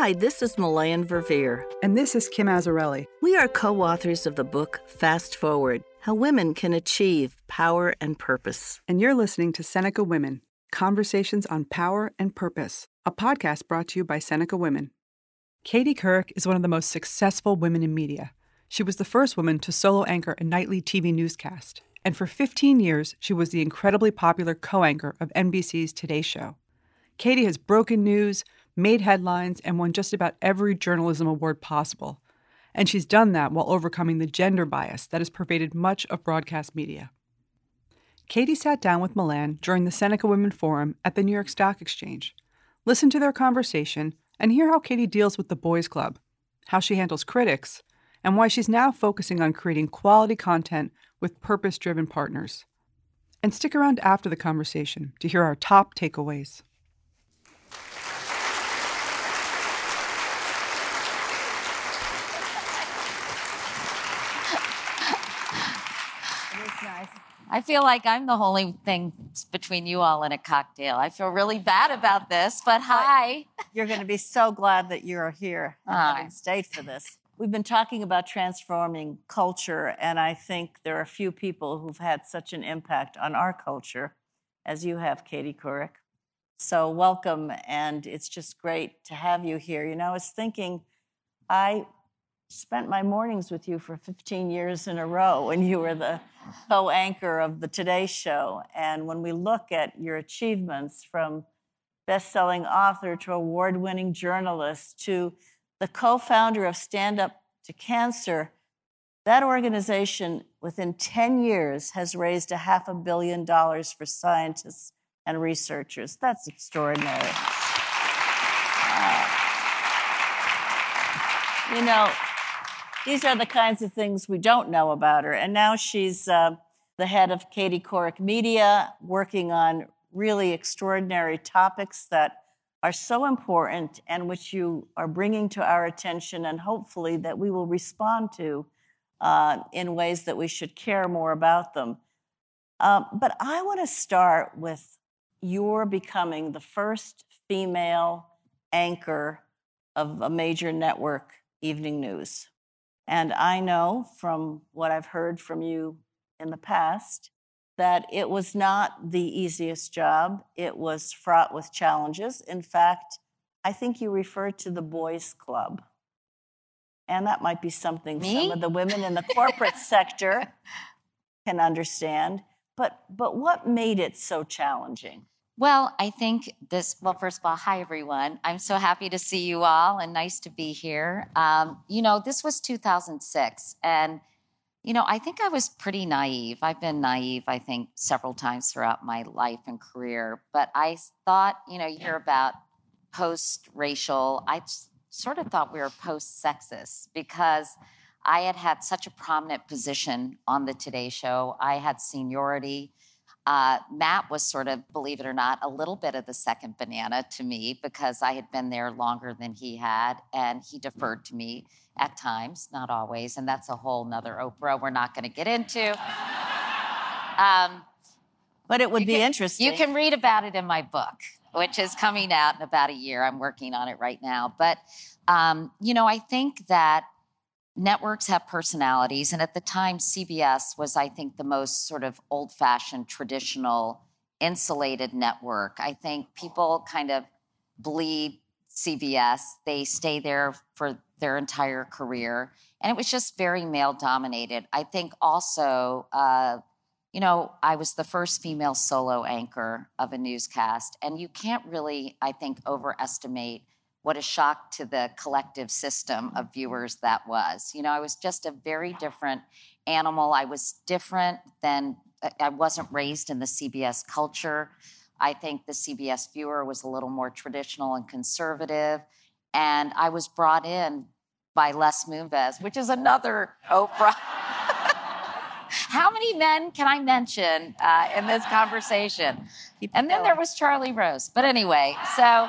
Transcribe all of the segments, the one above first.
Hi, this is Melanne Verveer. And this is Kim Azzarelli. We are co authors of the book Fast Forward How Women Can Achieve Power and Purpose. And you're listening to Seneca Women Conversations on Power and Purpose, a podcast brought to you by Seneca Women. Katie Couric is one of the most successful women in media. She was the first woman to solo anchor a nightly TV newscast. And for 15 years, she was the incredibly popular co anchor of NBC's Today Show. Katie has broken news, made headlines, and won just about every journalism award possible. And she's done that while overcoming the gender bias that has pervaded much of broadcast media. Katie sat down with Melanne during the Seneca Women Forum at the New York Stock Exchange. Listen to their conversation and hear how Katie deals with the boys' club, how she handles critics, and why she's now focusing on creating quality content with purpose driven partners. And stick around after the conversation to hear our top takeaways. I feel like I'm the only thing between you all and a cocktail. I feel really bad about this, but hi. You're going to be so glad that you're here and having stayed for this. We've been talking about transforming culture, and I think there are a few people who've had such an impact on our culture as you have, Katie Couric. So, welcome, and it's just great to have you here. You know, I was thinking, I spent my mornings with you for 15 years in a row when you were the co anchor of the Today Show. And when we look at your achievements from best selling author to award winning journalist to the co founder of Stand Up to Cancer, that organization within 10 years has raised a half a billion dollars for scientists and researchers. That's extraordinary. Uh, you know, these are the kinds of things we don't know about her. And now she's uh, the head of Katie Couric Media, working on really extraordinary topics that are so important and which you are bringing to our attention, and hopefully that we will respond to uh, in ways that we should care more about them. Um, but I want to start with your becoming the first female anchor of a major network evening news. And I know from what I've heard from you in the past that it was not the easiest job. It was fraught with challenges. In fact, I think you referred to the boys' club. And that might be something Me? some of the women in the corporate sector can understand. But, but what made it so challenging? Well, I think this, well, first of all, hi, everyone. I'm so happy to see you all and nice to be here. Um, you know, this was 2006. And, you know, I think I was pretty naive. I've been naive, I think, several times throughout my life and career. But I thought, you know, you hear about post racial, I sort of thought we were post sexist because I had had such a prominent position on the Today Show. I had seniority. Uh, Matt was sort of, believe it or not, a little bit of the second banana to me because I had been there longer than he had, and he deferred to me at times, not always, and that's a whole nother Oprah we're not going to get into. Um, but it would be can, interesting. You can read about it in my book, which is coming out in about a year. I'm working on it right now. But, um, you know, I think that networks have personalities. And at the time, CBS was, I think, the most sort of old fashioned, traditional, insulated network. I think people kind of bleed CBS, they stay there for their entire career. And it was just very male dominated. I think also, uh, you know, I was the first female solo anchor of a newscast. And you can't really, I think, overestimate what a shock to the collective system of viewers that was. You know, I was just a very different animal. I was different than, I wasn't raised in the CBS culture. I think the CBS viewer was a little more traditional and conservative. And I was brought in by Les Moonves, which is another Oprah. How many men can I mention uh, in this conversation? And then there was Charlie Rose. But anyway, so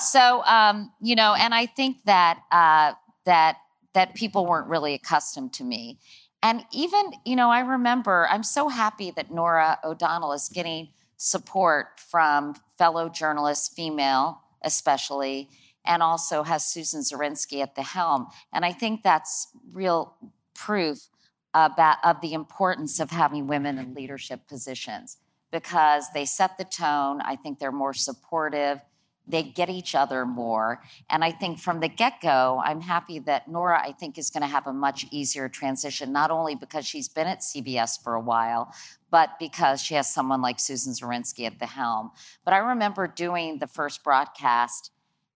so um, you know, and I think that uh, that that people weren't really accustomed to me. And even, you know, I remember I'm so happy that Norah O'Donnell is getting support from fellow journalists, female especially, and also has Susan Zirinsky at the helm. And I think that's real proof about, of the importance of having women in leadership positions because they set the tone. I think they're more supportive. They get each other more. And I think from the get go, I'm happy that Norah, I think, is going to have a much easier transition, not only because she's been at CBS for a while, but because she has someone like Susan Zirinsky at the helm. But I remember doing the first broadcast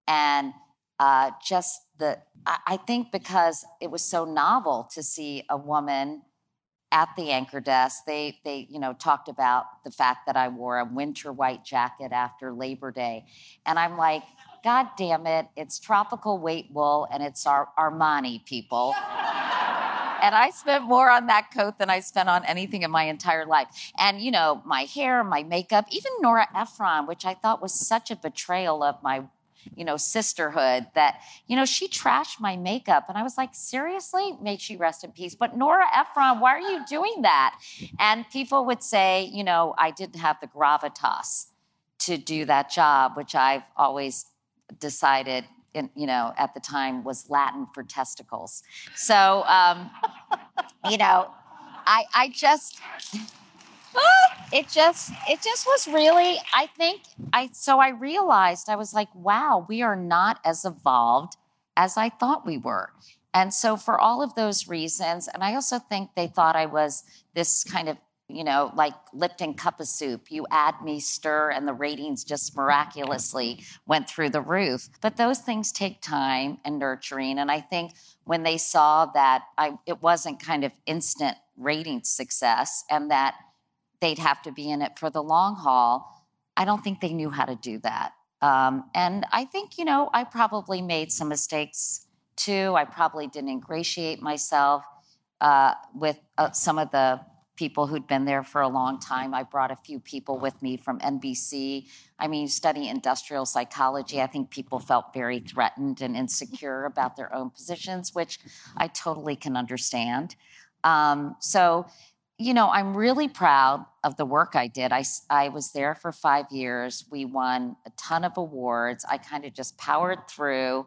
and uh, just the, I, I think because it was so novel to see a woman at the anchor desk they they you know talked about the fact that i wore a winter white jacket after labor day and i'm like god damn it it's tropical weight wool and it's our armani people and I spent more on that coat than I spent on anything in my entire life. And, you know, my hair, my makeup, even Nora Ephron, which I thought was such a betrayal of my you know, sisterhood that, you know, she trashed my makeup. And I was like, seriously? May she rest in peace. But Nora Ephron, why are you doing that? And people would say, you know, I didn't have the gravitas to do that job, which I've always decided, in, you know, at the time was Latin for testicles. So, um, you know, I, I just it just it just was really i think i so i realized i was like wow we are not as evolved as i thought we were. And so for all of those reasons and i also think they thought i was this kind of you know like lipton cup of soup. You add me stir and the ratings just miraculously went through the roof. But those things take time and nurturing and i think when they saw that i it wasn't kind of instant rating success and that they'd have to be in it for the long haul. I don't think they knew how to do that. Um, and I think, you know, I probably made some mistakes too. I probably didn't ingratiate myself uh, with uh, some of the people who'd been there for a long time. I brought a few people with me from NBC. I mean, you study industrial psychology. I think people felt very threatened and insecure about their own positions, which I totally can understand. Um, so you know, I'm really proud of the work I did. I, I was there for five years. We won a ton of awards. I kind of just powered through.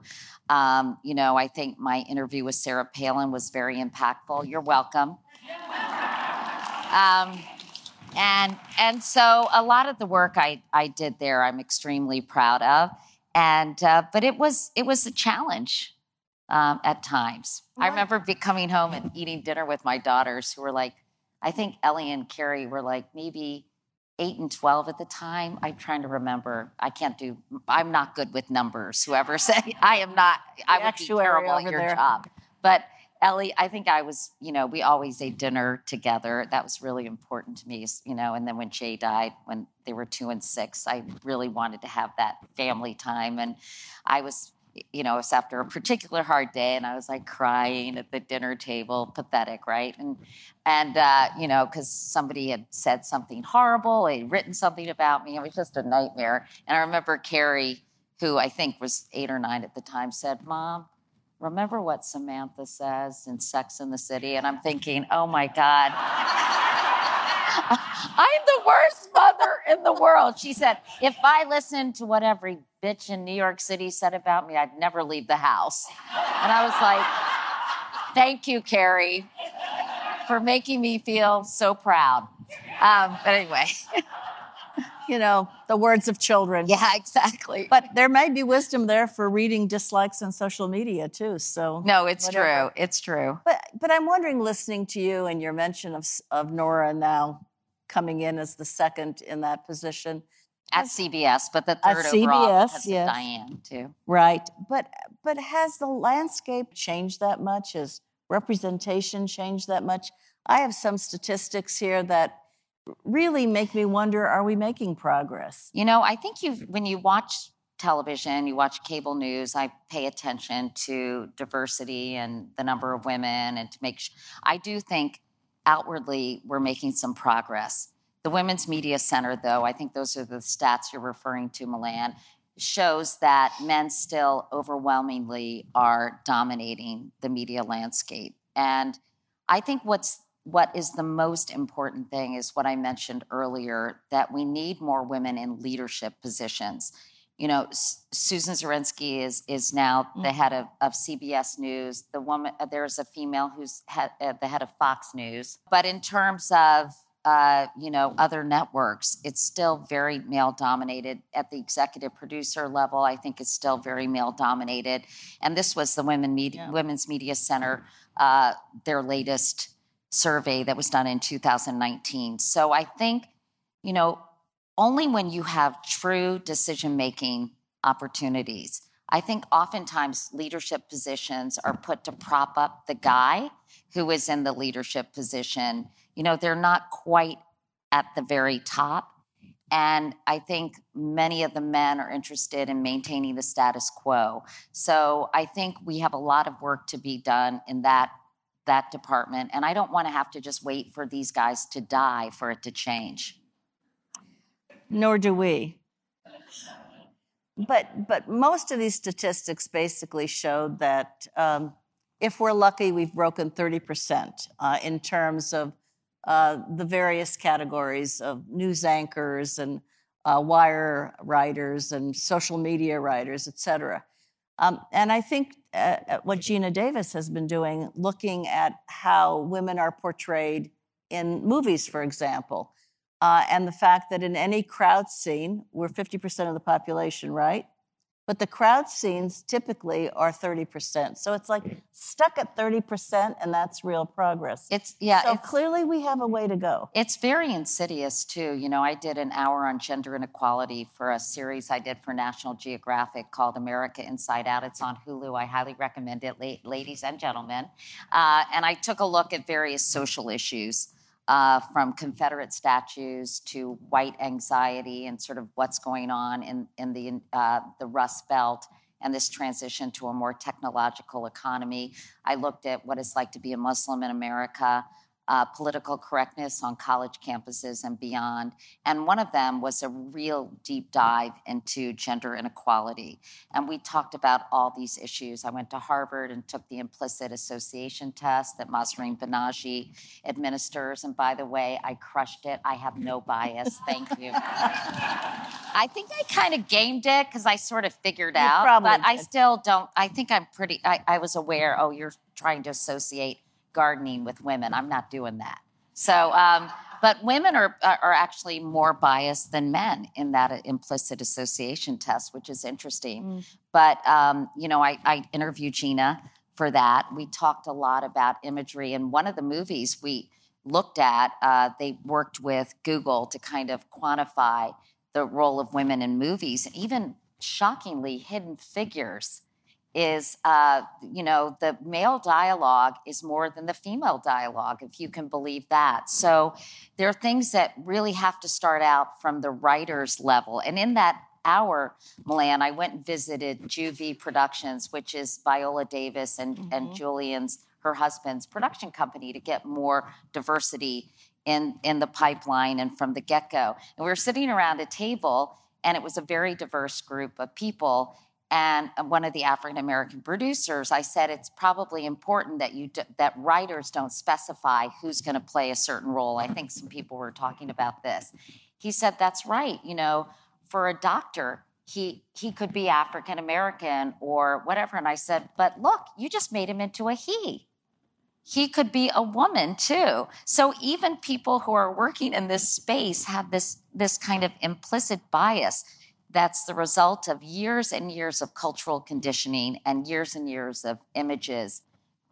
Um, you know, I think my interview with Sarah Palin was very impactful. You're welcome. Um, and and so a lot of the work I, I did there, I'm extremely proud of. And uh, but it was it was a challenge um, at times. I remember be coming home and eating dinner with my daughters, who were like I think Ellie and Carrie were like maybe eight and 12 at the time. I'm trying to remember. I can't do, I'm not good with numbers. Whoever said I am not, I would be terrible at your there. job. But Ellie, I think I was, you know, we always ate dinner together. That was really important to me, you know. And then when Jay died, when they were two and six, I really wanted to have that family time. And I was you know, it's after a particular hard day, and I was like crying at the dinner table, pathetic, right? And and uh, you know, because somebody had said something horrible, they'd written something about me. It was just a nightmare. And I remember Carrie, who I think was eight or nine at the time, said, "Mom." Remember what Samantha says in Sex in the City? And I'm thinking, oh my God. I'm the worst mother in the world. She said, if I listened to what every bitch in New York City said about me, I'd never leave the house. And I was like, thank you, Carrie, for making me feel so proud. Um, but anyway. you know, the words of children. Yeah, exactly. But there may be wisdom there for reading dislikes on social media too. So no, it's whatever. true. It's true. But but I'm wondering, listening to you and your mention of of Norah now coming in as the second in that position, at CBS, but the third at overall CBS, yes. Diane too. Right, but but has the landscape changed that much? Has representation changed that much? I have some statistics here that really make me wonder: Are we making progress? You know, I think you when you watch television, you watch cable news, I pay attention to diversity and the number of women, and to make. Sh- I do think outwardly we're making some progress the Women's Media Center, though, I think those are the stats you're referring to, Melanne, shows that men still overwhelmingly are dominating the media landscape. And I think what's what is the most important thing is what I mentioned earlier that we need more women in leadership positions. you know, S- Susan Zirinsky is is now the head of, of CBS News. The woman uh, there's a female who's head, uh, the head of Fox News. But in terms of uh, you know other networks, it's still very male dominated. At the executive producer level, I think it's still very male dominated. And this was the Women Media, Yeah. Women's Media Center, uh, their latest survey that was done in 2019. So I think you know only when you have true decision making opportunities. I think oftentimes leadership positions are put to prop up the guy who is in the leadership position. You know, they're not quite at the very top. And I think many of the men are interested in maintaining the status quo. So I think we have a lot of work to be done in that that department. And I don't want to have to just wait for these guys to die for it to change. Nor do we. But but most of these statistics basically showed that um, if we're lucky, we've broken 30% uh, in terms of uh, the various categories of news anchors and uh, wire writers and social media writers, et cetera. Um, and I think uh, uh, what Geena Davis has been doing, looking at how women are portrayed in movies, for example, uh, and the fact that in any crowd scene, we're 50% of the population, right? But the crowd scenes typically are 30%. So it's like stuck at 30%, and that's real progress. It's yeah, so it's, clearly we have a way to go. It's very insidious too. You know, I did an hour on gender inequality for a series I did for National Geographic called America Inside Out. It's on Hulu. I highly recommend it, ladies and gentlemen. Uh, and I took a look at various social issues. Uh, from Confederate statues to white anxiety and sort of what's going on in, in the, uh, the Rust Belt and this transition to a more technological economy. I looked at what it's like to be a Muslim in America, uh, political correctness on college campuses and beyond. And one of them was a real deep dive into gender inequality. And we talked about all these issues. I went to Harvard and took the implicit association test that Mahzarin Banaji administers. And by the way, I crushed it. I have no bias. Thank you. I think I kind of gamed it because I sort of figured out, but I still don't. I think I'm pretty. I, I was aware. Oh, you're trying to associate gardening with women. I'm not doing that. So, um, but women are are actually more biased than men in that implicit association test, which is interesting. Mm. But um, you know, I, I interviewed Geena for that. We talked a lot about imagery, and one of the movies we looked at, uh, they worked with Google to kind of quantify the role of women in movies, and even shockingly, Hidden Figures is, uh, you know, the male dialogue is more than the female dialogue, if you can believe that. So there are things that really have to start out from the writer's level. And in that hour, Melanne, I went and visited JuVee Productions, which is Viola Davis and, and Julian's, her husband's production company, to get more diversity in, in the pipeline and from the get go. And we were sitting around a table, and it was a very diverse group of people. And uh, one of the African American producers, I said, it's probably important that you that writers don't specify who's going to play a certain role. I think some people were talking about this. He said, that's right. You know, for a doctor, he he could be African American or whatever. And I said, but look, you just made him into a he he could be a woman too. So even people who are working in this space have this this kind of implicit bias that's the result of years and years of cultural conditioning and years and years of images,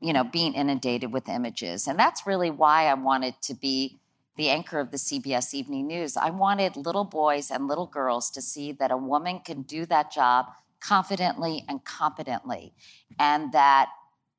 you know, being inundated with images. And that's really why I wanted to be the anchor of the CBS Evening News. I wanted little boys and little girls to see that a woman can do that job confidently and competently and that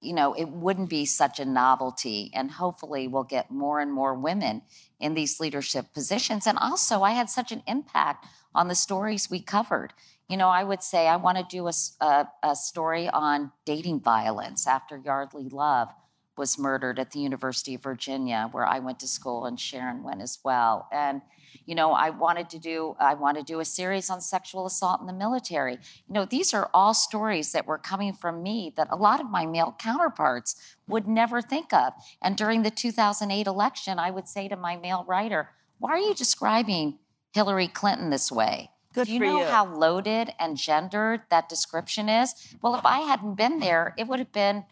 you know, it wouldn't be such a novelty. And hopefully, we'll get more and more women in these leadership positions. And also, I had such an impact on the stories we covered. You know, I would say I want to do a a story on dating violence after Yeardley Love was murdered at the University of Virginia, where I went to school and Sharon went as well. And you know, I wanted to do I want to do a series on sexual assault in the military. You know, these are all stories that were coming from me that a lot of my male counterparts would never think of. And during the 2008 election, I would say to my male writer, "Why are you describing Hillary Clinton this way?" Good Do you know you. how loaded and gendered that description is? Well, if I hadn't been there, it would have been,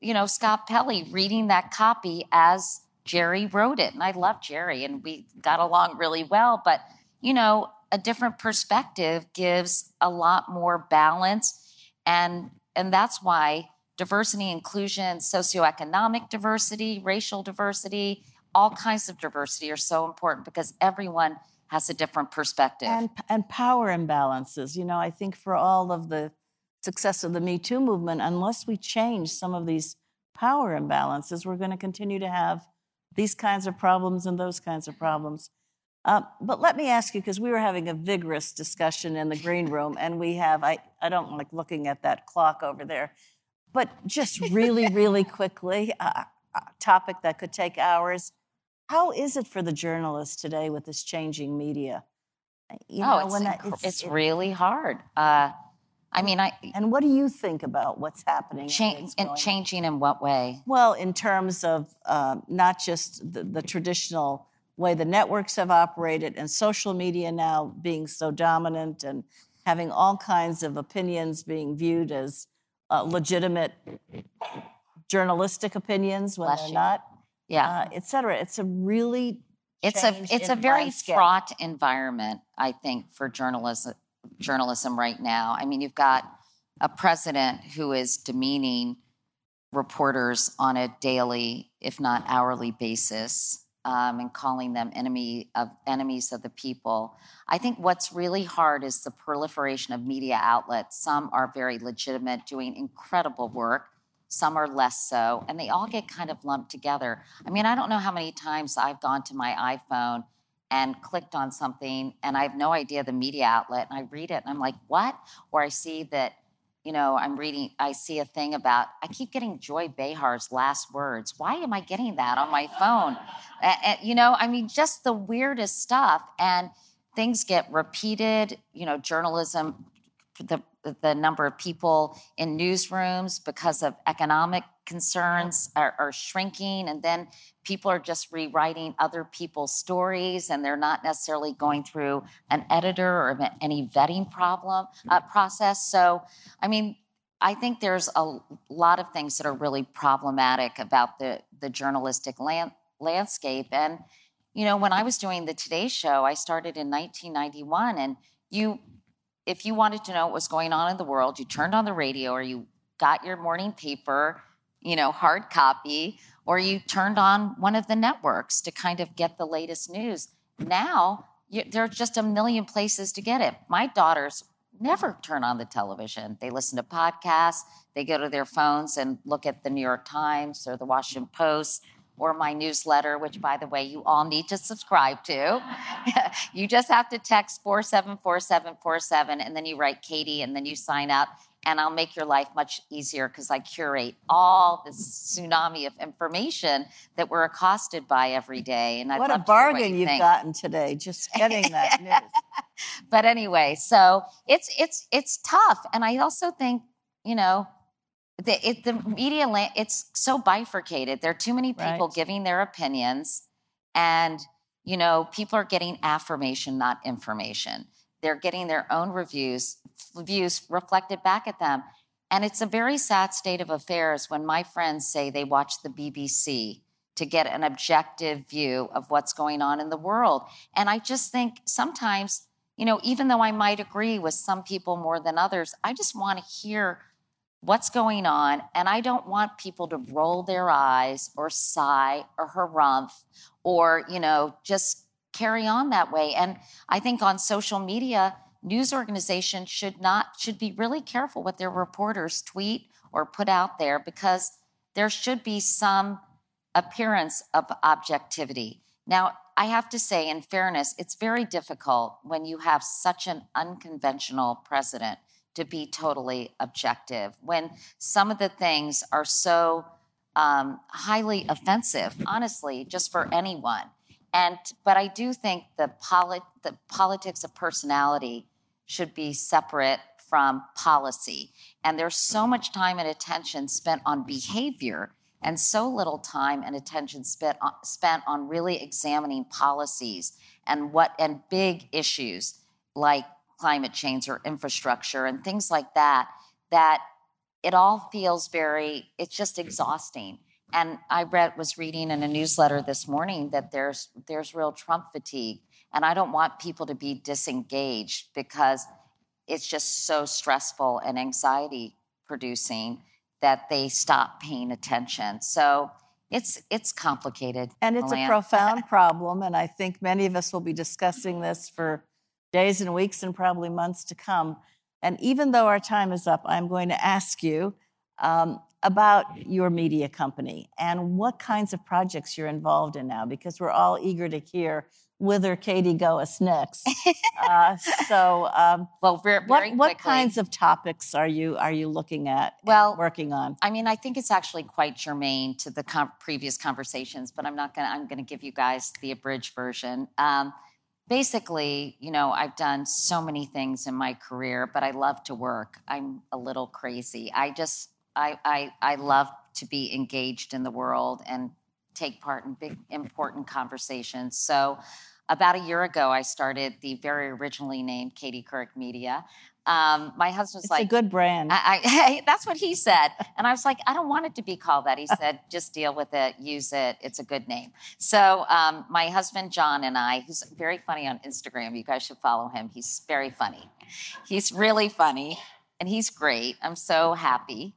you know, Scott Pelley reading that copy as Jerry wrote it. And I love Jerry and we got along really well. But, you know, a different perspective gives a lot more balance. And and that's why diversity, inclusion, socioeconomic diversity, racial diversity, all kinds of diversity are so important because everyone has a different perspective. and and power imbalances. You know, I think for all of the success of the Me Too movement, unless we change some of these power imbalances, we're going to continue to have these kinds of problems and those kinds of problems. Uh, but let me ask you, because we were having a vigorous discussion in the green room, and we have, I, I don't like looking at that clock over there, but just really, really quickly, uh, a topic that could take hours. How is it for the journalists today with this changing media? You oh, know, it's, when I- inc- it's, it- really hard. Uh, I mean, I And what do you think about what's happening? cha- and changing in what way? Well, in terms of um, not just the, the traditional way the networks have operated and social media now being so dominant and having all kinds of opinions being viewed as uh, legitimate journalistic opinions when Bless they're you. not, Yeah, uh, et cetera. It's a really it's a it's a very landscape. fraught environment. I think for journalism journalism right now. I mean, you've got a president who is demeaning reporters on a daily, if not hourly, basis. Um, and calling them enemy of enemies of the people. I think what's really hard is the proliferation of media outlets. Some are very legitimate, doing incredible work. Some are less so, and they all get kind of lumped together. I mean, I don't know how many times I've gone to my iPhone and clicked on something, and I have no idea the media outlet, and I read it, and I'm like, what? Or I see that, you know, I'm reading, I see a thing about, I keep getting Joy Behar's last words. Why am I getting that on my phone? A- a- you know, I mean, just the weirdest stuff, and things get repeated. You know, journalism, the the number of people in newsrooms because of economic concerns are, are shrinking, and then people are just rewriting other people's stories, and they're not necessarily going through an editor or any vetting problem uh, process. So, I mean, I think there's a lot of things that are really problematic about the the journalistic land, landscape. And you know, when I was doing the Today Show, I started in 1991, and you, if you wanted to know what was going on in the world, you turned on the radio or you got your morning paper, you know, hard copy, or you turned on one of the networks to kind of get the latest news. Now, you, there are just a million places to get it. My daughters never turn on the television. They listen to podcasts, they go to their phones and look at the New York Times or the Washington Post or my newsletter, which, by the way, you all need to subscribe to. you just have to text 474747 and then you write Katie and then you sign up. And I'll make your life much easier because I curate all this tsunami of information that we're accosted by every day. And I'd what a hear what bargain you you've think. gotten today, just getting that news. but anyway, so it's it's it's tough, and I also think you know the it, the media land it's so bifurcated. There are too many people Right. giving their opinions, and you know people are getting affirmation, not information. They're getting their own reviews views reflected back at them, and it's a very sad state of affairs when my friends say they watch the BBC to get an objective view of what's going on in the world. And I just think sometimes you know, even though I might agree with some people more than others, I just want to hear what's going on. And I don't want people to roll their eyes or sigh or harumph or, you know, just carry on that way. And I think on social media, news organizations should not, should be really careful what their reporters tweet or put out there because there should be some appearance of objectivity. Now, I have to say, in fairness, it's very difficult when you have such an unconventional president to be totally objective. When some of the things are so um, highly offensive, honestly, just for anyone. And but I do think the polit- the politics of personality should be separate from policy. And there's so much time and attention spent on behavior and so little time and attention spent on, spent on really examining policies and what and big issues like climate change or infrastructure and things like that, that it all feels very, it's just mm-hmm. exhausting. And I read, was reading in a newsletter this morning that there's, there's real Trump fatigue. And I don't want people to be disengaged because it's just so stressful and anxiety producing that they stop paying attention. So it's it's complicated. And it's a profound problem. And I think many of us will be discussing this for days and weeks and probably months to come. And even though our time is up, I'm going to ask you um, about your media company and what kinds of projects you're involved in now, because we're all eager to hear whither Katie goes next. uh, so, um, well, very, very what, what, kinds of topics are you are you looking at? Well, working on. I mean, I think it's actually quite germane to the com- previous conversations, but I'm not gonna. I'm gonna give you guys the abridged version. Um, basically, you know, I've done so many things in my career, but I love to work. I'm a little crazy. I just, I, I, I love to be engaged in the world and take part in big, important conversations. So, about a year ago, I started the very originally named Katie Couric Media. Um, my husband's it's like, a good brand. I, I, that's what he said. And I was like, I don't want it to be called that. He said, just deal with it, use it. It's a good name. So um, my husband, John, and I, who's very funny on Instagram, you guys should follow him. He's very funny. He's really funny and he's great. I'm so happy.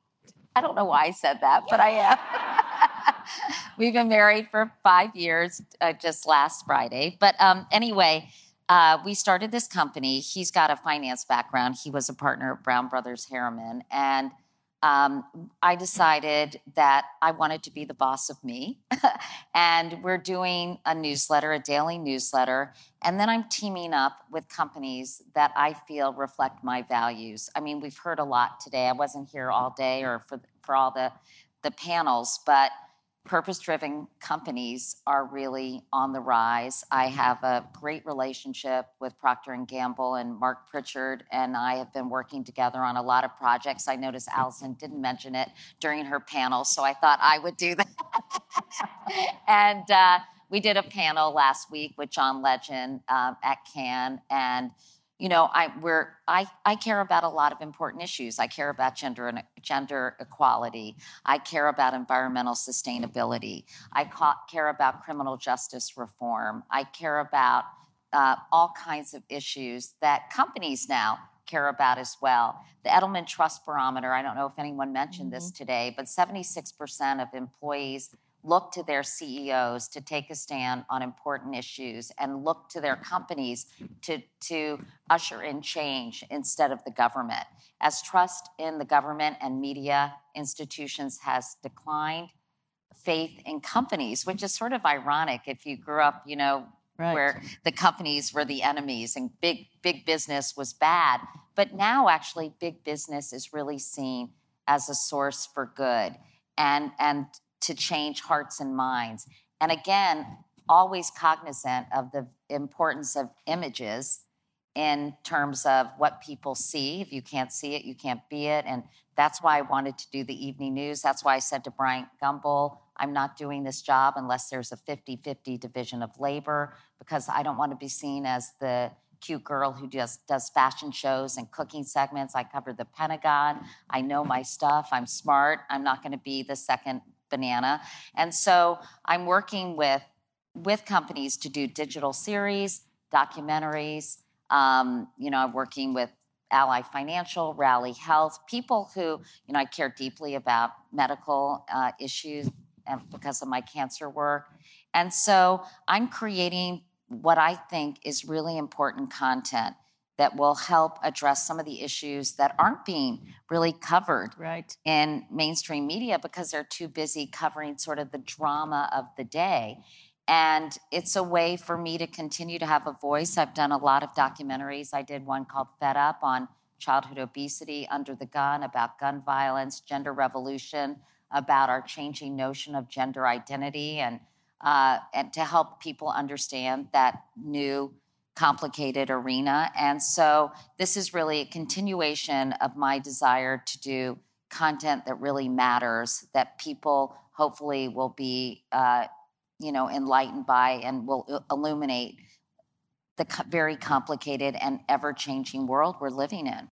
I don't know why I said that, but I am. We've been married for five years, uh, just last Friday. But um, anyway, uh, we started this company. He's got a finance background. He was a partner of Brown Brothers Harriman. And um, I decided that I wanted to be the boss of me. and we're doing a newsletter, a daily newsletter. And then I'm teaming up with companies that I feel reflect my values. I mean, we've heard a lot today. I wasn't here all day or for, for all the, the panels, but purpose driven companies are really on the rise. I have a great relationship with procter & gamble and marc pritchard and i have been working together on a lot of projects. I noticed allison didn't mention it during her panel so i thought i would do that. And uh, we did a panel last week with john legend um, at cannes and you know, I we're I I care about a lot of important issues. I care about gender and gender equality. I care about environmental sustainability. I ca- care about criminal justice reform. I care about uh, all kinds of issues that companies now care about as well. The Edelman Trust Barometer. I don't know if anyone mentioned mm-hmm. this today, but 76% of employees look to their CEOs to take a stand on important issues and look to their companies to, to usher in change instead of the government. As trust in the government and media institutions has declined, faith in companies, which is sort of ironic if you grew up, you know, Right. where the companies were the enemies and big big business was bad but now actually big business is really seen as a source for good and and to change hearts and minds. And again, always cognizant of the importance of images in terms of what people see. If you can't see it, you can't be it. And that's why I wanted to do the evening news. That's why I said to Bryant Gumbel, I'm not doing this job unless there's a 50 50 division of labor because I don't want to be seen as the cute girl who just does fashion shows and cooking segments. I cover the Pentagon. I know my stuff. I'm smart. I'm not going to be the second banana. And so I'm working with with companies to do digital series, documentaries. Um, you know, I'm working with Ally Financial, Rally Health, people who, you know, I care deeply about medical uh, issues because of my cancer work. And so I'm creating what I think is really important content that will help address some of the issues that aren't being really covered right. in mainstream media because they're too busy covering sort of the drama of the day. And it's a way for me to continue to have a voice. I've done a lot of documentaries. I did one called Fed Up on childhood obesity, Under the Gun, about gun violence, gender revolution, about our changing notion of gender identity, and, uh, and to help people understand that new complicated arena. And so this is really a continuation of my desire to do content that really matters, that people hopefully will be, uh, you know, enlightened by and will illuminate the co- very complicated and ever changing world we're living in.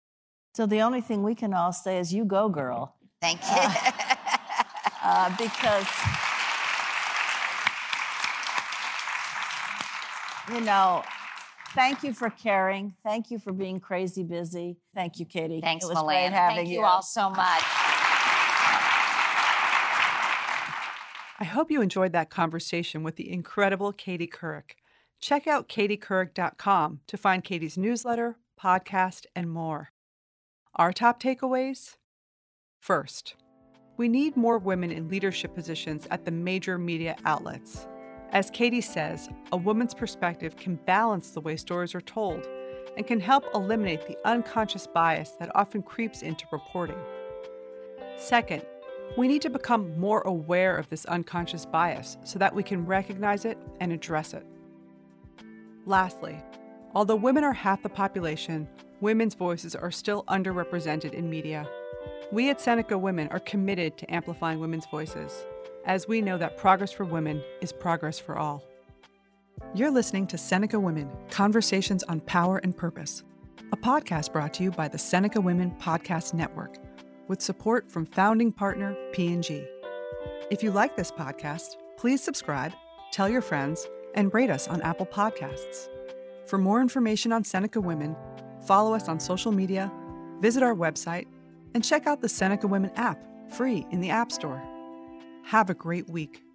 So the only thing we can all say is, you go, girl. Thank you. Uh, because, you know, thank you for caring. Thank you for being crazy busy. Thank you, Katie. Thanks, it was Melanne. great having Thank you all so much. I hope you enjoyed that conversation with the incredible Katie Couric. Check out katiecouric.com to find Katie's newsletter, podcast, and more. Our top takeaways? First, we need more women in leadership positions at the major media outlets. As Katie says, a woman's perspective can balance the way stories are told and can help eliminate the unconscious bias that often creeps into reporting. Second, we need to become more aware of this unconscious bias so that we can recognize it and address it. Lastly, although women are half the population, women's voices are still underrepresented in media. We at Seneca Women are committed to amplifying women's voices, as we know that progress for women is progress for all. You're listening to Seneca Women Conversations on Power and Purpose, a podcast brought to you by the Seneca Women Podcast Network with support from founding partner P&G. If you like this podcast, please subscribe, tell your friends, and rate us on Apple Podcasts. For more information on Seneca Women, follow us on social media, visit our website, and check out the Seneca Women app, free in the App Store. Have a great week.